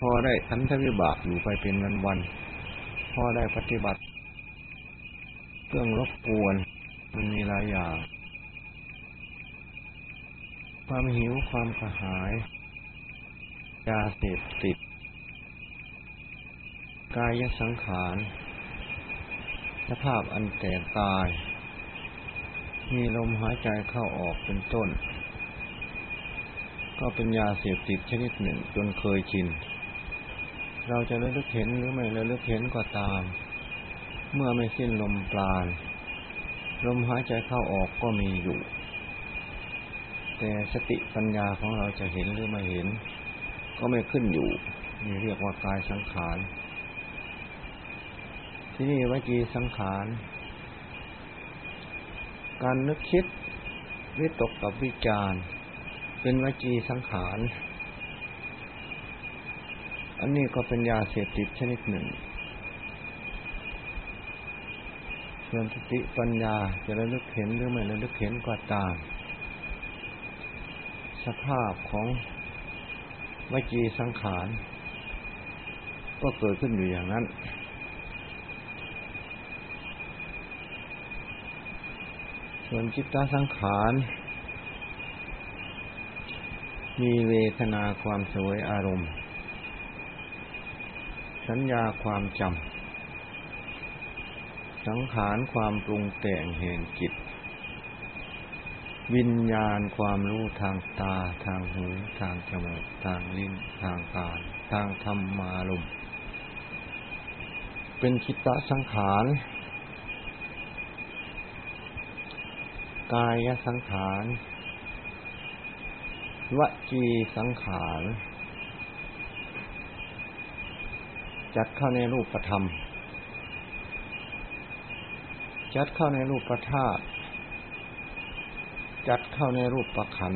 พอได้ทันทวิบากอยู่ไปเป็นวันวันพอได้ปฏิบัติ เครื่องรบกวน มันมีหลายอย่าง ความหิวความกระหายยาเสพติด กายสังขารสภาพอันแตกตาย มีลมหายใจเข้าออกเป็นต้น ก็เป็นยาเสพติดชนิดหนึ่งจนเคยชิน เราจะระลึกเห็นหรือไม่ระลึกเห็นก็ตาม เมื่อไม่สิ้นลมปราณลมหายใจเข้าออกก็มีอยู่ แต่สติปัญญาของเราจะเห็นหรือไม่เห็น ก็ไม่ขึ้นอยู่นี่เรียกว่ากายสังขาร ที่นี่วจีสังขาร การนึกคิดวิตกกับวิจารเป็นวจีสังขาร อันนี้ก็เป็นยาเสพติดชนิดหนึ่งส่วนสติปัญญาจะระลึกเห็นหรือไม่ระลึกเห็นก็ตาม สภาพของวจีสังขาร ก็เกิดขึ้นอยู่อย่างนั้น ส่วนจิตตสังขาร มีเวทนาความสวยอารมณ์ สัญญาความจำ สังขารความปรุงแต่งแห่งจิต วิญญาณความรู้ทางตาทางหูทางจมูกทางลิ้นทางกายทางธรรมารมเป็นคิตตสังขารกายสังขารวจีสังขาร จัดเข้าในรูปธรรม จัดเข้าในรูปประธาตุ จัดเข้าในรูปประขัน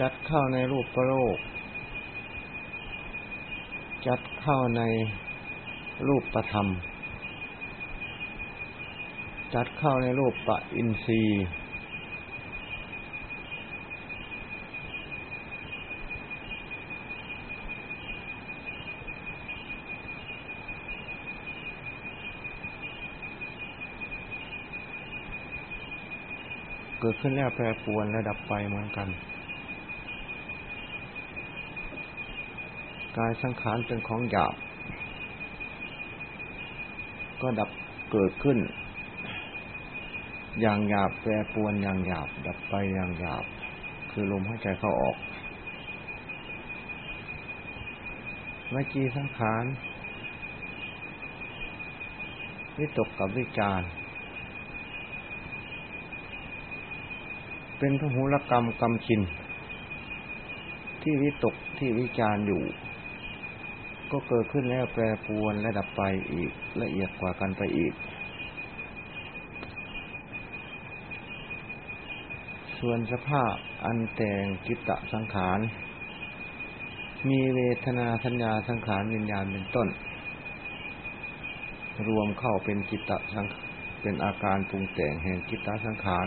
จัดเข้าในรูปประโลก จัดเข้าในรูปประธรรม จัดเข้าในรูปประอินทรีย์ ขึ้นแล้วแปรปวนและดับไปเหมือนกัน กายสังขารเป็นของหยาบ ก็ดับเกิดขึ้น อย่างหยาบแปรปวนอย่างหยาบ ดับไปอย่างหยาบ คือลมหายใจเข้าออกวิจีสังขารวิตกกับวิจารณ์ เป็นพหุรกรรมกรรมชิน ที่วิตกที่วิจารอยู่ ก็เกิดขึ้นแล้วแปรปรวนและดับไปอีกละเอียดกว่ากันไปอีก ส่วนสภาพอันแต่งกิตตสังขาร มีเวทนาสัญญาสังขารวิญญาณเป็นต้น รวมเข้าเป็นจิตตสังเป็นอาการปรุงแต่งแห่งจิตตสังขาร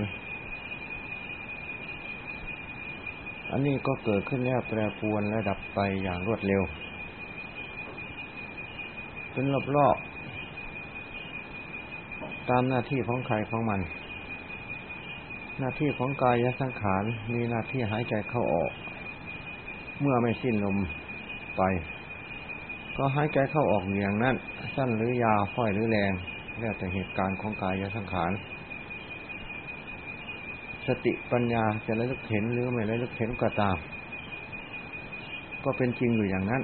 อันนี้ก็เกิดขึ้นแล้วแปรปรวนและดับไปอย่างรวดเร็ว เป็นรอบๆตามหน้าที่ของใครของมัน หน้าที่ของกายสังขารมีหน้าที่หายใจเข้าออก เมื่อไม่สิ้นลมไป ก็หายใจเข้าออกอย่างนั้น สั้นหรือยาวค่อยหรือแรงแล้วแต่เหตุการณ์ของกายสังขาร สติปัญญาจะระลึกเห็นหรือไม่ระลึกเห็นก็ตาม ก็เป็นจริงอยู่อย่างนั้น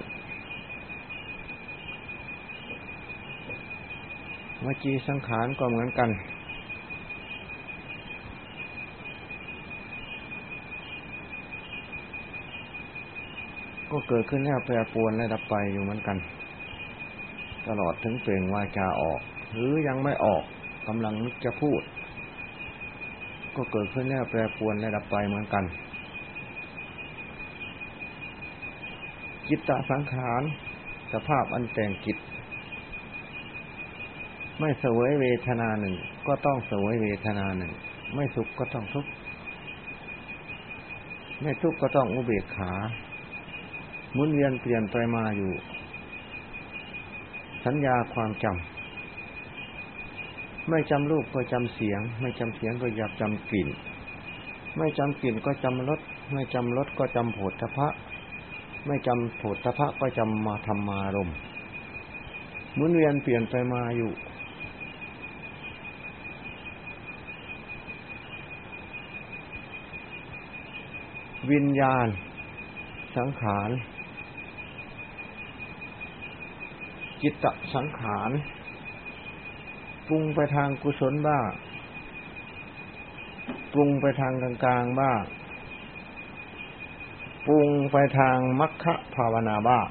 วจีสังขารก็เหมือนกัน ก็เกิดขึ้นแล้วแปรปรวนและดับไปอยู่เหมือนกัน ตลอดถึงเปล่งวาจาออก หรือยังไม่ออกกำลังจะพูด ก็เกิดขึ้นแล้วแปรปวนและดับไปเหมือนกัน จิตตสังขาร สภาพอันแต่งจิต ไม่เสวยเวทนาหนึ่ง ก็ต้องเสวยเวทนาหนึ่ง ไม่สุขก็ต้องทุกข์ไม่ทุกข์ก็ต้องอุเบกขาหมุนเวียนเปลี่ยนไปมาอยู่ สัญญาความจำ ไม่จำรูปก็จำเสียง ไม่จำเสียงก็อยากจำกลิ่น ไม่จำกลิ่นก็จำรสไม่จำรสก็จำโผฏฐพะ ไม่จำโผฏฐพะก็จำมาธรรมารมหมุนเวียนเปลี่ยนไปมาอยู่ วิญญาณ สังขารจิตตสังขาร ปรุงไปทางกุศลบ้างปรุงไปทางกลางๆบ้างปรุงไปทางมัคคะภาวนาบ้าง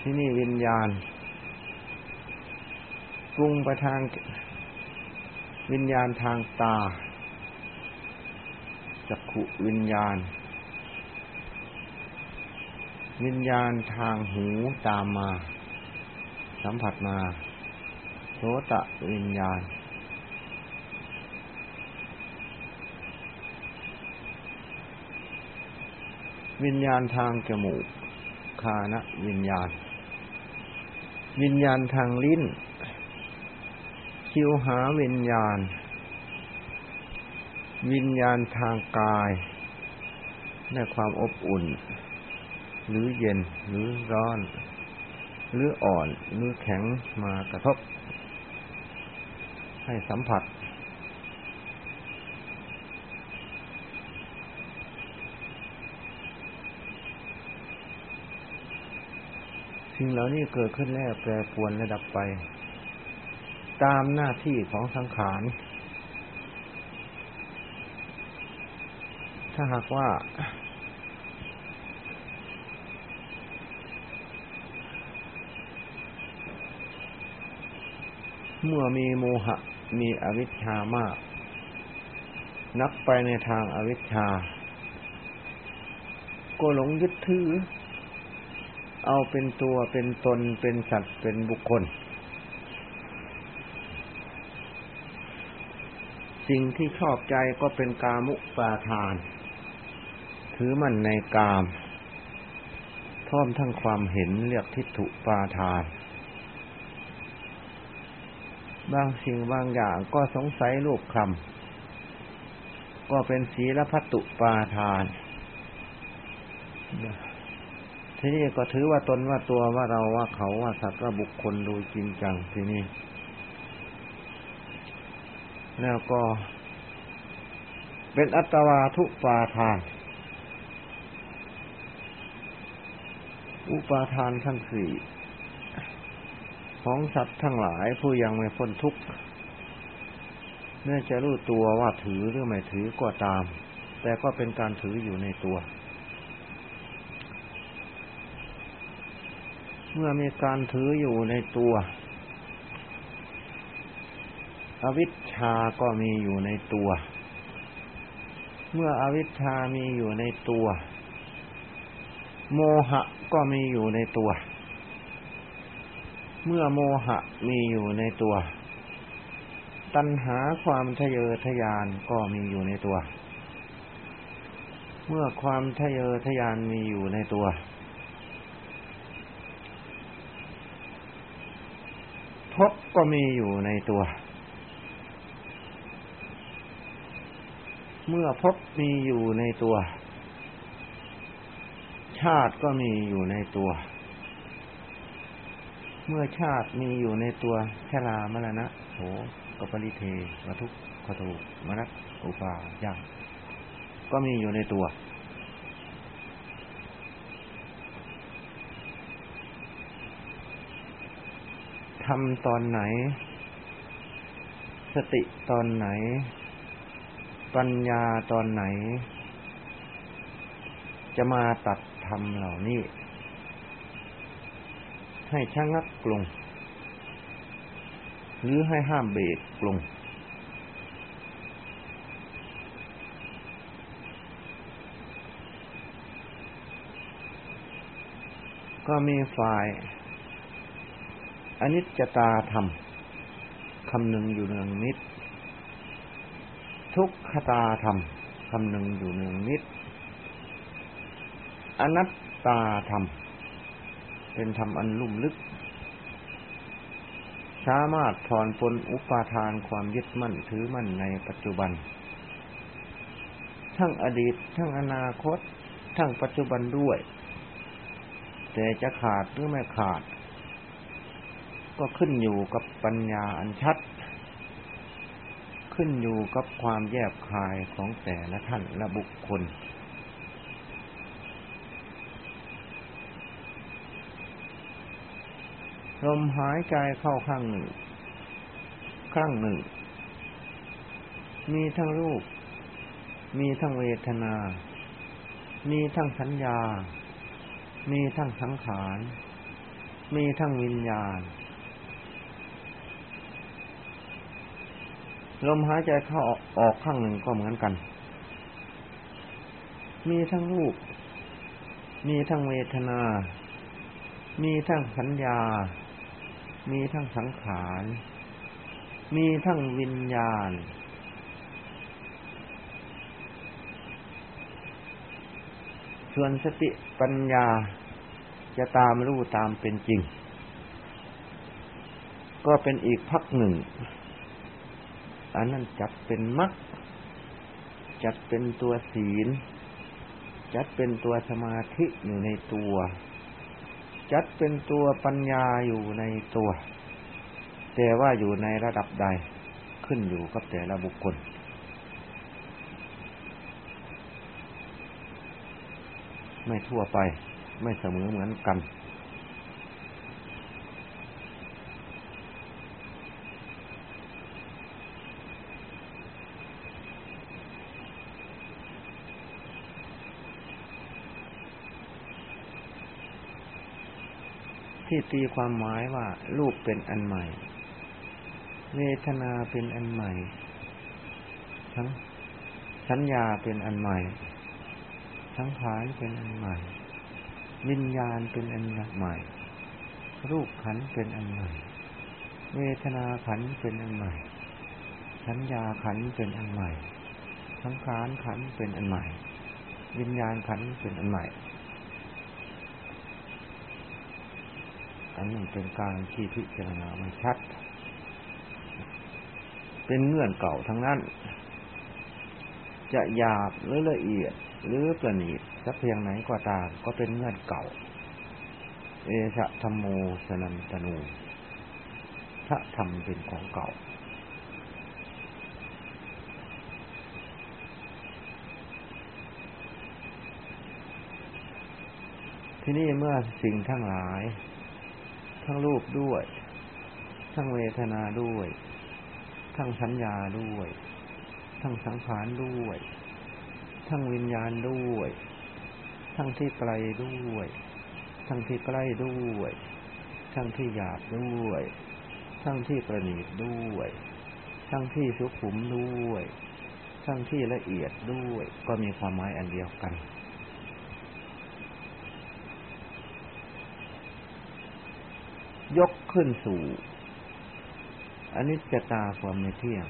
ที่นี่วิญญาณปรุงไปทางวิญญาณทางตา จักขุวิญญาณ วิญญาณทางหูตามมา สัมผัสมาโสตะวิญญาณ วิญญาณทางจมูกคานะวิญญาณ วิญญาณทางลิ้นคิวหาวิญญาณ วิญญาณทางกายได้ความอบอุ่น หรือเย็นหรือร้อน หรืออ่อนหรือแข็งมากระทบ ให้สัมผัส สิ่งเหล่านี้เกิดขึ้นแล้วแปรปวนระดับไป ตามหน้าที่ของสังขาร ถ้าหากว่า เมื่อมีโมหะ มีอวิชชามาก นับไปในทางอวิชชา ก็หลงยึดถือ เอาเป็นตัวเป็นตนเป็นสัตว์เป็นบุคคล สิ่งที่ชอบใจก็เป็นกามุปาทาน ถือมั่นในกาม พร้อมทั้งความเห็นเรียกทิฏฐุปาทาน บางสิ่งบางอย่างก็สงสัยรูปคำก็เป็นศีลพัตตุปาทาน ทีนี้ก็ถือว่าตนว่าตัวว่าเราว่าเขาว่าสัตว์ว่าบุคคลโดยจริงจังทีนี้ แล้วก็เป็นอัตวาทุปาทาน อุปาทานทั้งสี่ของสัตว์ทั้งหลายผู้ยังไม่พ้นทุกข์เมื่อจะรู้ตัวว่าถือหรือไม่ถือก็ตาม แต่ก็เป็นการถืออยู่ในตัว เมื่อมีการถืออยู่ในตัว อวิชชาก็มีอยู่ในตัว เมื่ออวิชชามีอยู่ในตัว โมหะ ก็มีอยู่ในตัว เมื่อโมหะมีอยู่ในตัว ตัณหาความทะเยอทะยานก็มีอยู่ในตัว เมื่อความทะเยอทะยานมีอยู่ในตัวพบก็มีอยู่ในตัว เมื่อพบมีอยู่ในตัว ชาติก็มีอยู่ในตัว เมื่อชาติมีอยู่ในตัวชรามรณะโหกปริเทวทุกขโทมนัสอุปาญาก็มีอยู่ในตัว ทำตอนไหน สติตอนไหน ปัญญาตอนไหน จะมาตัด รมเหล่านี้ ให้ชะงักกลง หรือให้ห้ามเบรกกลง ก็มีฝ่ายอนิจจตาธรรมคำหนึ่งอยู่เนืองนิด ทุกขตาธรรมคำหนึ่งอยู่เนืองนิด อนัตตาธรรม เป็นธรรมอันลุ่มลึก สามารถถอนปนอุปาทานความยึดมั่นถือมั่นในปัจจุบัน ทั้งอดีต ทั้งอนาคต ทั้งปัจจุบันด้วย แต่จะขาดหรือไม่ขาด ก็ขึ้นอยู่กับปัญญาอันชัด ขึ้นอยู่กับความแยบคายของแต่ละท่านและบุคคล ลมหายใจเข้าข้างหนึ่ง ข้างหนึ่ง มีทั้งรูป มีทั้งเวทนา มีทั้งสัญญา มีทั้งสังขาร มีทั้งวิญญาณ ลมหายใจเข้าออกข้างหนึ่งก็เหมือนกัน มีทั้งรูป มีทั้งเวทนา มีทั้งสัญญา มีทั้งสังขาร มีทั้งวิญญาณ ส่วนสติปัญญาจะตามรู้ตามเป็นจริง ก็เป็นอีกพักหนึ่ง อันนั้นจัดเป็นมรรคจัดเป็นตัวศีล จัดเป็นตัวสมาธิอยู่ในตัว จัดเป็นตัวปัญญาอยู่ในตัว แต่ว่าอยู่ในระดับใดขึ้นอยู่กับแต่ละบุคคล ไม่ทั่วไปไม่เสมอเหมือนกัน ที่ตีความหมายว่ารูปเป็นอันใหม่ เวทนาเป็นอันใหม่ทั้งสัญญาเป็นอันใหม่สังขารเป็นอันใหม่ วิญญาณเป็นอันใหม่ รูปขันเป็นอันใหม่ เวทนาขันเป็นอันใหม่ สัญญาขันเป็นอันใหม่ สังขารขันเป็นอันใหม่ วิญญาณขันเป็นอันใหม่ อันนี้เป็นการที่พิจารณามันชัด เป็นเงื่อนเก่าทั้งนั้น จะหยาบหรือละเอียด หรือประณีตสักเพียงไหนก็ตาม ก็เป็นเงื่อนเก่า เอชะธรรมโมสนันตนูพระธรรมเป็นของเก่าที่นี่เมื่อสิ่งทั้งหลาย ทั้งรูปด้วย ทั้งเวทนาด้วย ทั้งสัญญาด้วย ทั้งสังขารด้วย ทั้งวิญญาณด้วย ทั้งที่ไกลด้วย ทั้งที่ใกล้ด้วย ทั้งที่หยาบด้วย ทั้งที่ประณีตด้วย ทั้งที่สุขุมด้วย ทั้งที่ละเอียดด้วย ก็มีความหมายอันเดียวกัน ยกขึ้นสู่อันนี้จะตาความไม่เที่ยง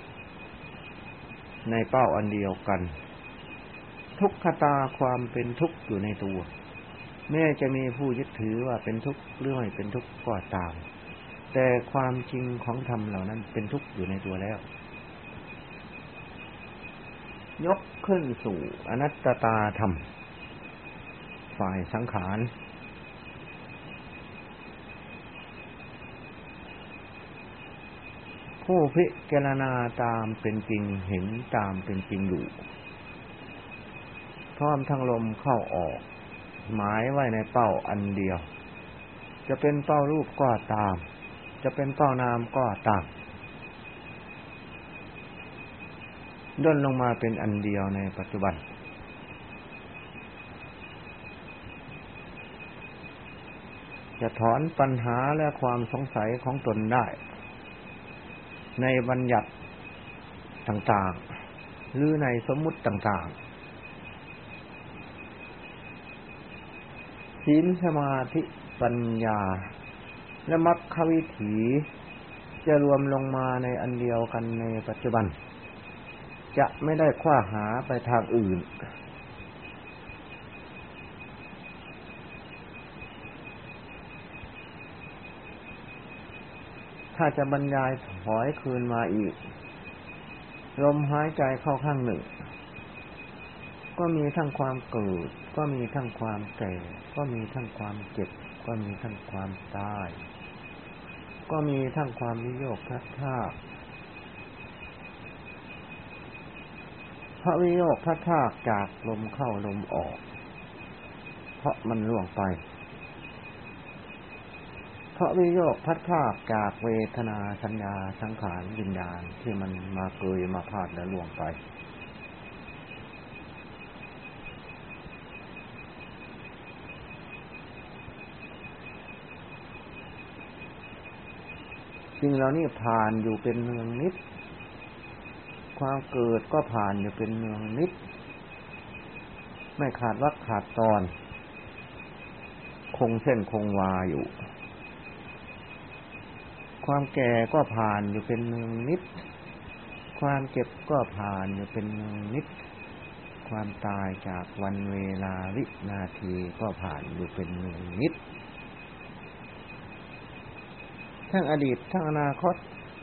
ในเป้าอันเดียวกัน ทุกขตาความเป็นทุกข์อยู่ในตัว แม้จะมีผู้ยึดถือว่าเป็นทุกข์หรือไม่เป็นทุกข์ก็ตาม แต่ความจริงของธรรมเหล่านั้นเป็นทุกข์อยู่ในตัวแล้ว ยกขึ้นสู่อนัตตาธรรม ฝ่ายสังขาร ผู้พิจารณาตามเป็นจริงเห็นตามเป็นจริงอยู่ พร้อมทั้งลมเข้าออก หมายไว้ในเป้าอันเดียว จะเป็นเป้ารูปก็ตาม จะเป็นเป้านามก็ตามย่นลงมาเป็นอันเดียวในปัจจุบัน จะถอนปัญหาและความสงสัยของตนได้ ในบัญญัติต่างๆ หรือในสมมุติต่างๆศีลสมาธิปัญญา และมรรควิถีจจะรวมลงมาในอันเดียวกันในปัจจุบัน จะไม่ได้คว้าหาไปทางอื่น ถ้าจะบรรยายถอยคืนมาอีก ลมหายใจเข้าข้างหนึ่ง ก็มีทั้งความเกิด ก็มีทั้งความแก่ ก็มีทั้งความเจ็บ ก็มีทั้งความตาย ก็มีทั้งความวิโยคทัดท่าพระวิโยคทัดท่าจากลมเข้าลมออก เพราะมันล่วงไป พราะวิโยคพัดภาคจากเวทนาสัญญาสังขารวิญญาณที่มันมาเกยมาพาดและล่วงไป สิ่งเหล่านี้ผ่านอยู่เป็นเมืองนิด ความเกิดก็ผ่านอยู่เป็นเมืองนิด ไม่ขาดวักขาดตอน คงเส้นคงวาอยู่ ความแก่ก็ผ่านอยู่เป็นเมืองนิด ความเจ็บก็ผ่านอยู่เป็นเมืองนิด ความตายจากวันเวลาวินาทีก็ผ่านอยู่เป็นเมืองนิด ทั้งอดีตทั้งอนาคต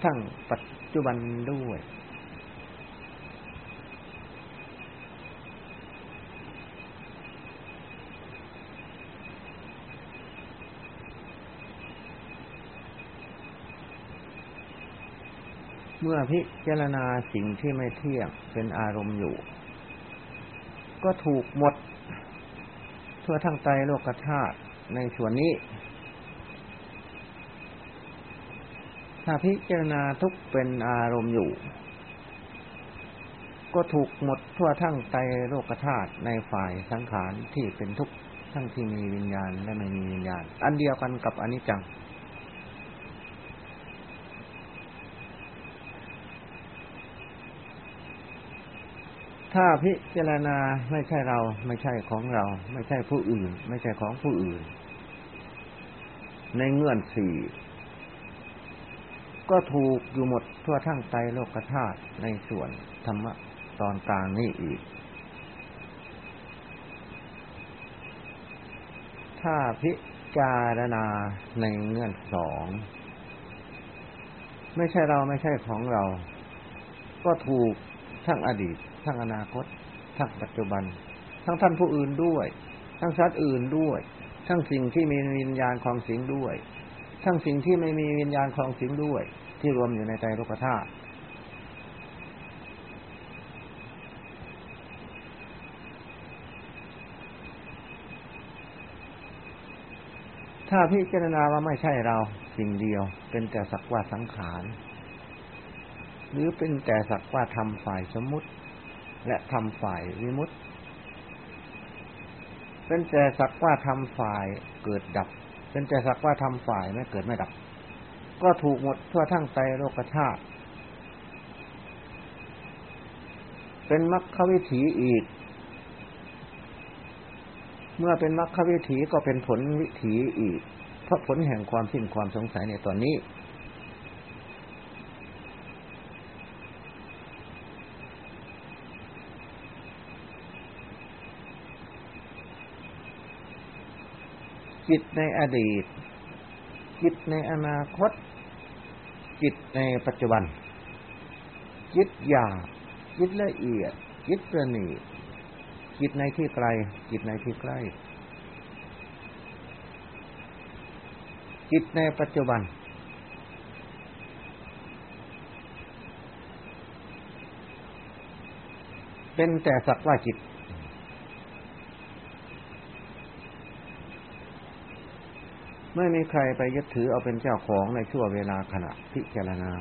ทั้งปัจจุบันด้วย เมื่อพิจารณาสิ่งที่ไม่เที่ยงเป็นอารมณ์อยู่ ก็ถูกหมด ทั่วทั้งใจโลกธาตุในส่วนนี้ ถ้าพิจารณาทุกเป็นอารมณ์อยู่ ก็ถูกหมดทั่วทั้งใจโลกธาตุในฝ่ายสังขารที่เป็นทุกข์ทั้งที่มีวิญญาณและไม่มีวิญญาณ อันเดียวกันกับอนิจจัง ถ้าพิจารณาไม่ใช่เรา ไม่ใช่ของเรา ไม่ใช่ผู้อื่น ไม่ใช่ของผู้อื่น ในเงื่อนสี่ก็ถูกอยู่หมดทั่วทั้งไตรโลกธาตุในส่วนธรรมะตอนกลางนี่อีก ถ้าพิจารณาในเงื่อนสอง ไม่ใช่เราไม่ใช่ของเรา ก็ถูกทั้งอดีต ทั้งอนาคต ทั้งปัจจุบัน ทั้งท่านผู้อื่นด้วย ทั้งสัตว์อื่นด้วย ทั้งสิ่งที่มีวิญญาณของสิงด้วย ทั้งสิ่งที่ไม่มีวิญญาณของสิงด้วย ที่รวมอยู่ในใจโลกธาตุถ้าพิจารณาว่าไม่ใช่เราสิ่งเดียว เป็นแต่สักว่าสังขาร หรือเป็นแต่สักว่าทำฝ่ายสมมติ และทำฝ่ายวิมุตติเป็นแต่สักว่าทำฝ่ายเกิดดับ เป็นแต่สักว่าทำฝ่ายไม่เกิดไม่ดับ ก็ถูกหมดทั่วทั้งใจโลกธาตุเป็นมรรควิถีอีก เมื่อเป็นมรรควิถีก็เป็นผลวิถีอีก เพราะผลแห่งความสิ้นความสงสัยในตอนนี้ จิตในอดีต จิตในอนาคต จิตในปัจจุบัน จิตหยาบจิตละเอียด จิตประณีตจิตในที่ไกล จิตในที่ใกล้ จิตในปัจจุบัน เป็นแต่สักว่าจิต ไม่มีใครไปยึดถือเอาเป็นเจ้าของในชั่วเวลาขณะพิจารณา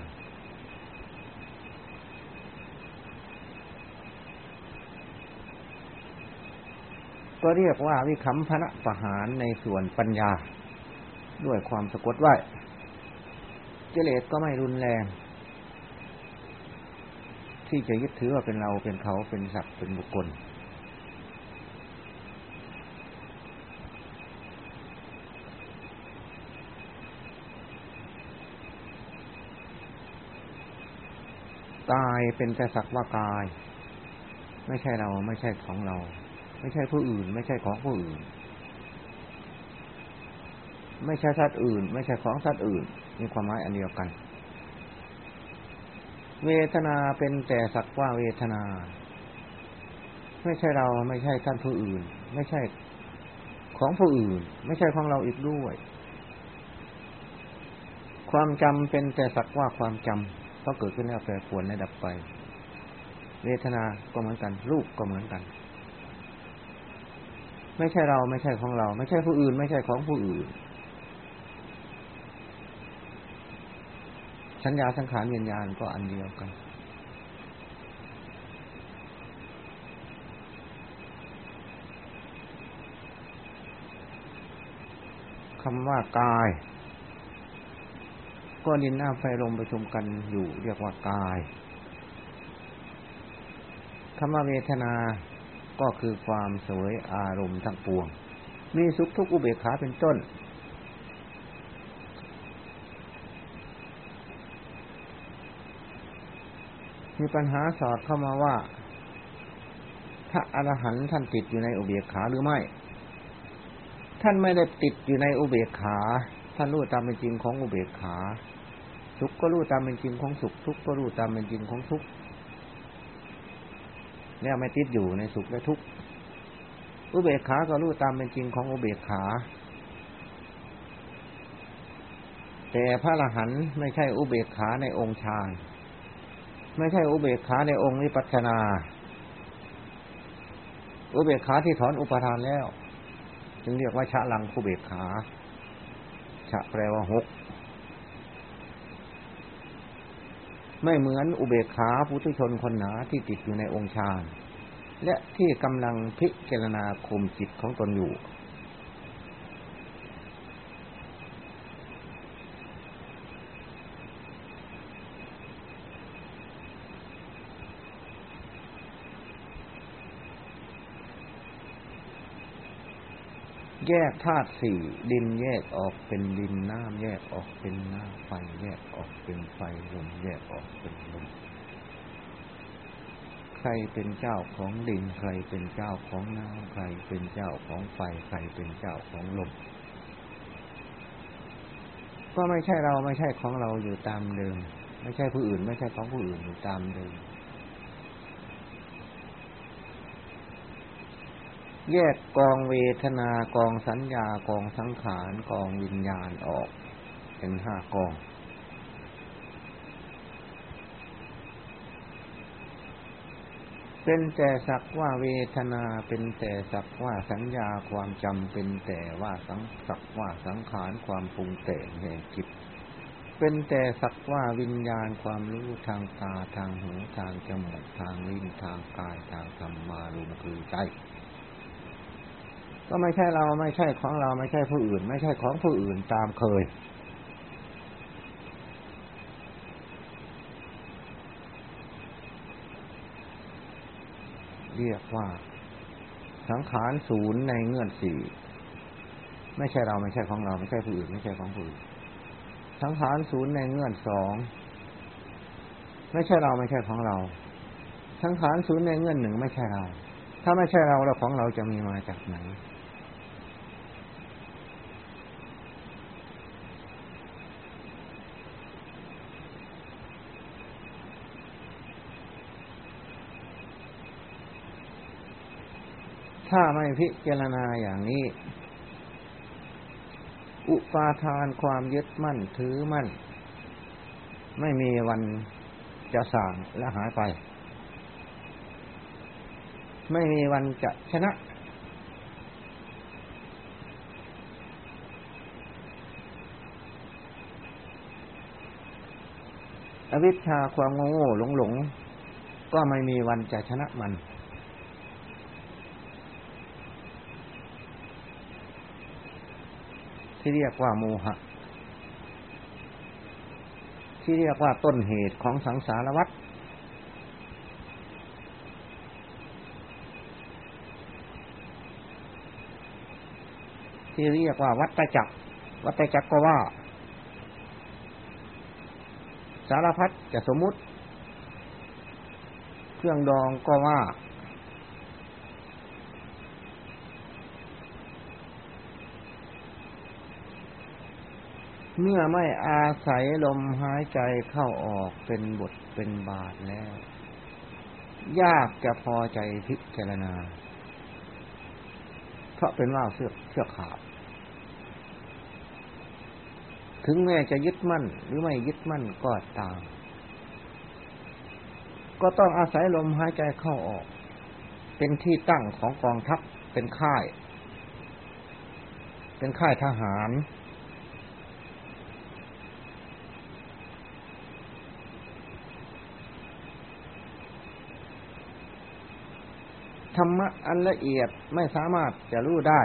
ก็เรียกว่าวิคัมพนะประหารในส่วนปัญญา ด้วยความสะกดไว้กิเลสก็ไม่รุนแรง ที่จะยึดถือว่าเป็นเราเป็นเขาเป็นสัตว์เป็นบุคคล ถ กายเป็นแต่สักว่ากาย ไม่ใช่เราไม่ใช่ของเรา ไม่ใช่ผู้อื่น ไม่ใช่ของผู้อื่น ไม่ใช่สัตว์อื่น ไม่ใช่ของสัตว์อื่น มีความหมายอันเดียวกัน เวทนาเป็นแต่สักว่าเวทนา ไม่ใช่เราไม่ใช่ท่านผู้อื่น ไม่ใช่ของผู้อื่น ไม่ใช่ของเราอีกด้วย ความจำเป็นแต่สักว่าความจำเพราะเกิดขึ้นแล้วแปรปรวนและดับไป เวทนา ก็เหมือนกัน รูปก็เหมือนกัน ไม่ใช่เราไม่ใช่ของเรา ไม่ใช่ผู้อื่น ไม่ใช่ของผู้อื่น สัญญาสังขารวิญญาณก็อันเดียวกัน คำว่ากาย ก็ดินน้ำไฟลมประชุมกันอยู่เรียกว่ากายคำว่าเวทนาก็คือความสวยอารมณ์ทั้งปวง มีสุขทุกข์อุเบกขาเป็นต้น มีปัญหาสอดเข้ามาว่าถ้าอรหันต์ท่านติดอยู่ในอุเบกขาหรือไม่ ท่านไม่ได้ติดอยู่ในอุเบกขา ท่านรู้ตามเป็นจริงของอุเบกขา สุขก็รู้ตามเป็นจริงของสุข ทุกข์ก็รู้ตามเป็นจริงของทุกข์เนี่ยไม่ติดอยู่ในสุขและทุกข์อุเบกขาก็รู้ตามเป็นจริงของอุเบกขา แต่พระอรหันต์ไม่ใช่อุเบกขาในองค์ฌานไม่ใช่อุเบกขาในองค์วิปัสสนา อุเบกขาที่ถอนอุปทานแล้ว จึงเรียกว่าชะลังคูเบกขาชะแปลว่าหก ไม่เหมือนอุเบกขาปุถุชนคนหนาที่ติดอยู่ในองค์ฌานและที่กำลังพิจารณาคมจิตของตนอยู่ แยกธาตุสี่ดินแยกออกเป็นดินน้ำแยกออกเป็นน้ำไฟแยกออกเป็นไฟลมแยกออกเป็นลมใครเป็นเจ้าของดินใครเป็นเจ้าของน้ำใครเป็นเจ้าของไฟใครเป็นเจ้าของลมก็ไม่ใช่เราไม่ใช่ของเราอยู่ตามเดิม ไม่ใช่ผู้อื่น ไม่ใช่ของผู้อื่นอยู่ตามเดิม แยกกองเวทนากองสัญญากองสังขารกองวิญญาณออกเป็นห้ากอง เป็นแต่สักว่าเวทนาเป็นแต่สักว่าสัญญาความจำเป็นแต่ว่าสังสักว่าสังขารความปรุงแต่งแห่งจิตเป็นแต่สักว่าวิญญาณความรู้ทางตาทางหูทางจมูกทางลิ้นทางกายทางธรรมารุมคือใจ ก็ไม่ใช่เราไม่ใช่ของเราไม่ใช่ผู้อื่น ไม่ใช่ของผู้อื่นตามเคย เรียกว่า สังขารศูนย์ในเงื่อนสี่ไม่ใช่เราไม่ใช่ของเราไม่ใช่ผู้อื่น ไม่ใช่ของผู้อื่นสังขารศูนย์ในเงื่อนสองไม่ใช่เราไม่ใช่ของเรา สังขารศูนย์ในเงื่อนหนึ่งไม่ใช่เรา ถ้าไม่ใช่เราแล้วของเราจะมีมาจากไหน ถ้าไม่พิจารณาอย่างนี้ อุปาทานความยึดมั่นถือมั่น ไม่มีวันจะสางและหายไป ไม่มีวันจะชนะ อวิชชาความโง่หลงหลงก็ไม่มีวันจะชนะมัน ที่เรียกว่าโมหะ ที่เรียกว่าต้นเหตุของสังสารวัฏที่เรียกว่าวัตจักร วัตจักรก็ว่า สารพัดจะสมมุติ เครื่องดองก็ว่า เมื่อไม่อาศัยลมหายใจเข้าออกเป็นบทเป็นบาทแล้ว ยากจะพอใจพิจารณา เพราะเป็นว่าเสือกเสือกขาด ถึงแม้จะยึดมั่นหรือไม่ยึดมั่นก็ตาม ก็ต้องอาศัยลมหายใจเข้าออก เป็นที่ตั้งของกองทัพเป็นค่าย เป็นค่ายทหาร ธรรมะอันละเอียดไม่สามารถจะรู้ได้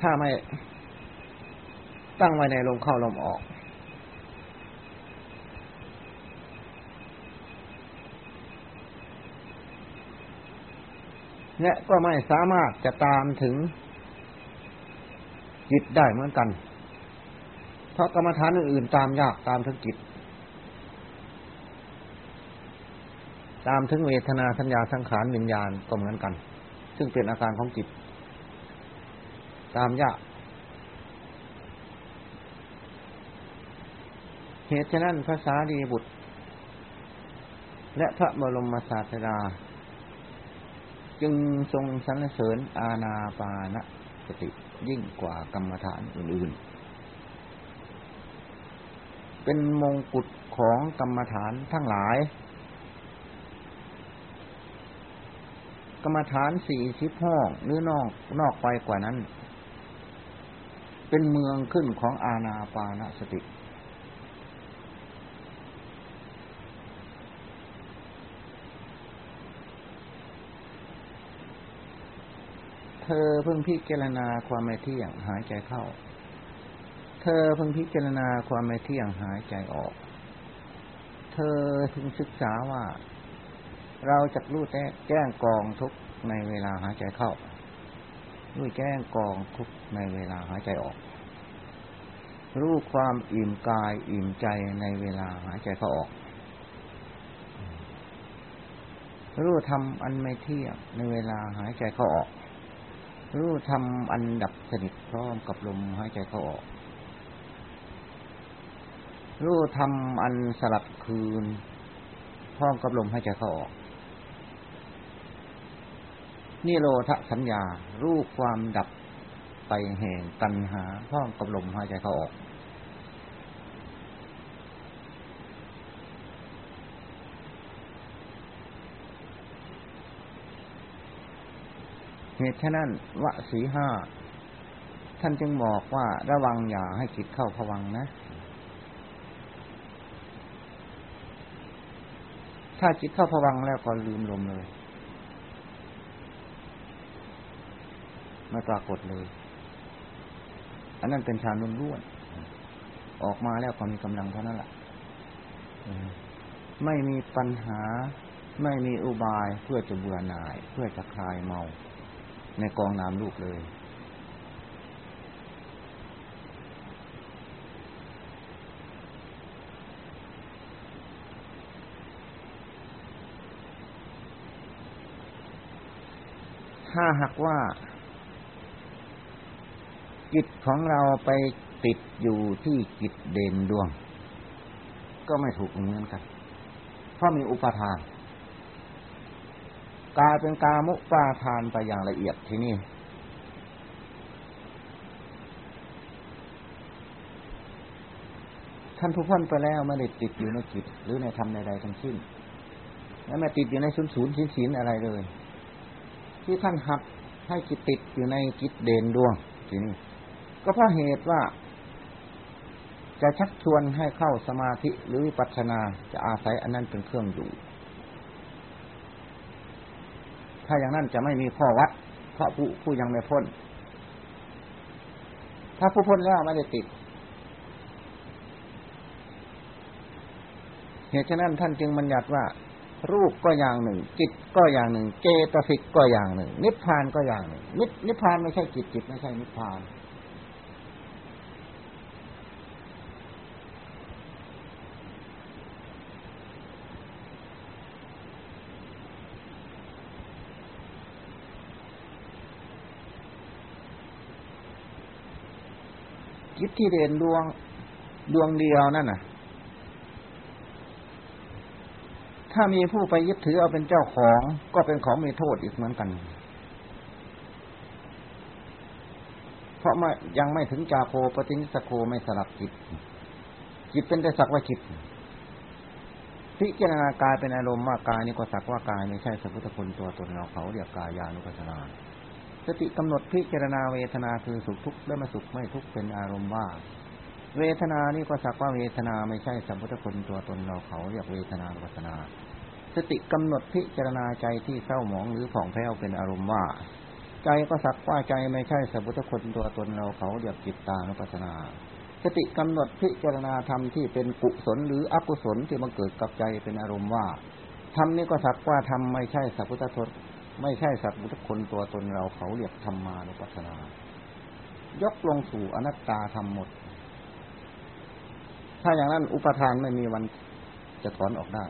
ถ้าไม่ตั้งไว้ในลมเข้าลมออก และก็ไม่สามารถจะตามถึงจิตได้เหมือนกัน เพราะกรรมฐานอื่นๆตามยากตามถึงจิต ตามถึงเวทนาสัญญาสังขารวิญญาณก็เหมือนกัน ซึ่งเป็นอาการของจิต ตามยากเหตุฉะนั้นภาษาดีบุตร และพระบรมศาสดา จึงทรงสรรเสริญอาณาปานสติยิ่งกว่ากรรมฐานอื่นๆ เป็นมงกุฎของกรรมฐานทั้งหลาย กรรมฐานสี่สิบห้องหรือนอกนอกไปกว่านั้น เป็นเมืองขึ้นของอาณาปานสติ เธอเพิ่งพิจารณาความไม่เที่ยงหายใจเข้า เธอเพิ่งพิจารณาความไม่เที่ยงหายใจออก เธอเพิ่งศึกษาว่า เราจะรู้แจ้งกองทุกในเวลาหายใจเข้ารู้แจ้งกองทุกในเวลาหายใจออก รู้ความอิ่มกายอิ่มใจในเวลาหายใจเข้าออก รู้ทำอันไม่เที่ยงในเวลาหายใจเข้าออก รู้ทำอันดับสนิทพร้อมกับลมหายใจเข้าออก รู้ทำอันสลับคืนพร้อมกับลมหายใจเข้าออก นี่โลทะสัญญา รูปความดับไปแห่งตัณหาพร้อมกับลมหายใจเข้าออก เหตุฉะนั้นวสีห้า ท่านจึงบอกว่าระวังอย่าให้จิตเข้าผวังนะ ถ้าจิตเข้าผวังแล้วก็ลืมลมเลย ไม่ปรากฏเลย อันนั้นเป็นฌานล้วนๆออกมาแล้วก็มีกำลังเท่านั้นแหละไม่มีปัญหา ไม่มีอุบายเพื่อจะเบื่อหน่าย เพื่อจะคลายเมา ในกองน้ำลูกเลยถ้าหากว่า จิตของเราไปติดอยู่ที่จิตเด่นดวง ก็ไม่ถูกเหมือนกัน เพราะมีอุปทานกลายเป็นกามุปาทานไปอย่างละเอียดที่นี่ ท่านผู้พ้นไปแล้วไม่ได้ติดอยู่ในจิต หรือในธรรมใดๆทั้งสิ้น และไม่ติดอยู่ในศูนย์ศูนย์สินสินอะไรเลย ที่ท่านหัดให้จิตติดอยู่ในจิตเด่นดวงที่นี้ ก็เพราะเหตุว่า จะชักชวนให้เข้าสมาธิหรือวิปัสสนาจะอาศัยอันนั้นเป็นเครื่องอยู่ ถ้าอย่างนั้นจะไม่มีข้อวัด เพราะผู้ผู้ยังไม่พ้น ถ้าผู้พ้นแล้วไม่ได้ติด เหตุฉะนั้นท่านจึงบัญญัติว่า รูปก็อย่างหนึ่ง จิตก็อย่างหนึ่ง เจตสิกก็อย่างหนึ่ง นิพพานก็อย่างหนึ่งนินิพพานไม่ใช่จิตจิตไม่ใช่นิพพาน จิตที่เด่นดวงดวงเดียวนั่นน่ะ ถ้ามีผู้ไปยึดถือเอาเป็นเจ้าของก็เป็นของมีโทษอีกเหมือนกัน เพราะไม่ยังไม่ถึงจาโคปฏินิสโคไม่สลับจิต จิตเป็นแต่สักว่าจิตพิจารณากายเป็นอารมณ์ว่ากายนี่ก็สักว่ากายไม่ใช่สัพพุทธคุณตัวตนเราเขาเรียกกายานุปัสสนา สติกำหนดพิจารณาเวทนาคือสุขทุกข์และมาสุขไม่ทุกข์เป็นอารมณ์ว่า เวทนานี่ก็สักว่าเวทนาไม่ใช่สัมพุทธคุณตัวตนเราเขาเรียกเวทนานุปัสนา สติกำหนดพิจารณาใจที่เศร้าหมองหรือผ่องแผ้วเป็นอารมณ์ว่า ใจก็สักว่าใจไม่ใช่สัพพุทธคุณตัวตนเราเขาเรียกจิตตานุปัสนา สติกำหนดพิจารณาธรรมที่เป็นกุศลหรืออกุศลที่มันเกิดกับใจเป็นอารมณ์ว่าธรรมนี้ก็สักว่าธรรมไม่ใช่สัพพุทธทศ ไม่ใช่สัพพุทธคนตัวตนเราเขาเรียกธรรมานุปัสสนายกลงสู่อนัตตาทำหมด ถ้าอย่างนั้นอุปทานไม่มีวันจะถอนออกได้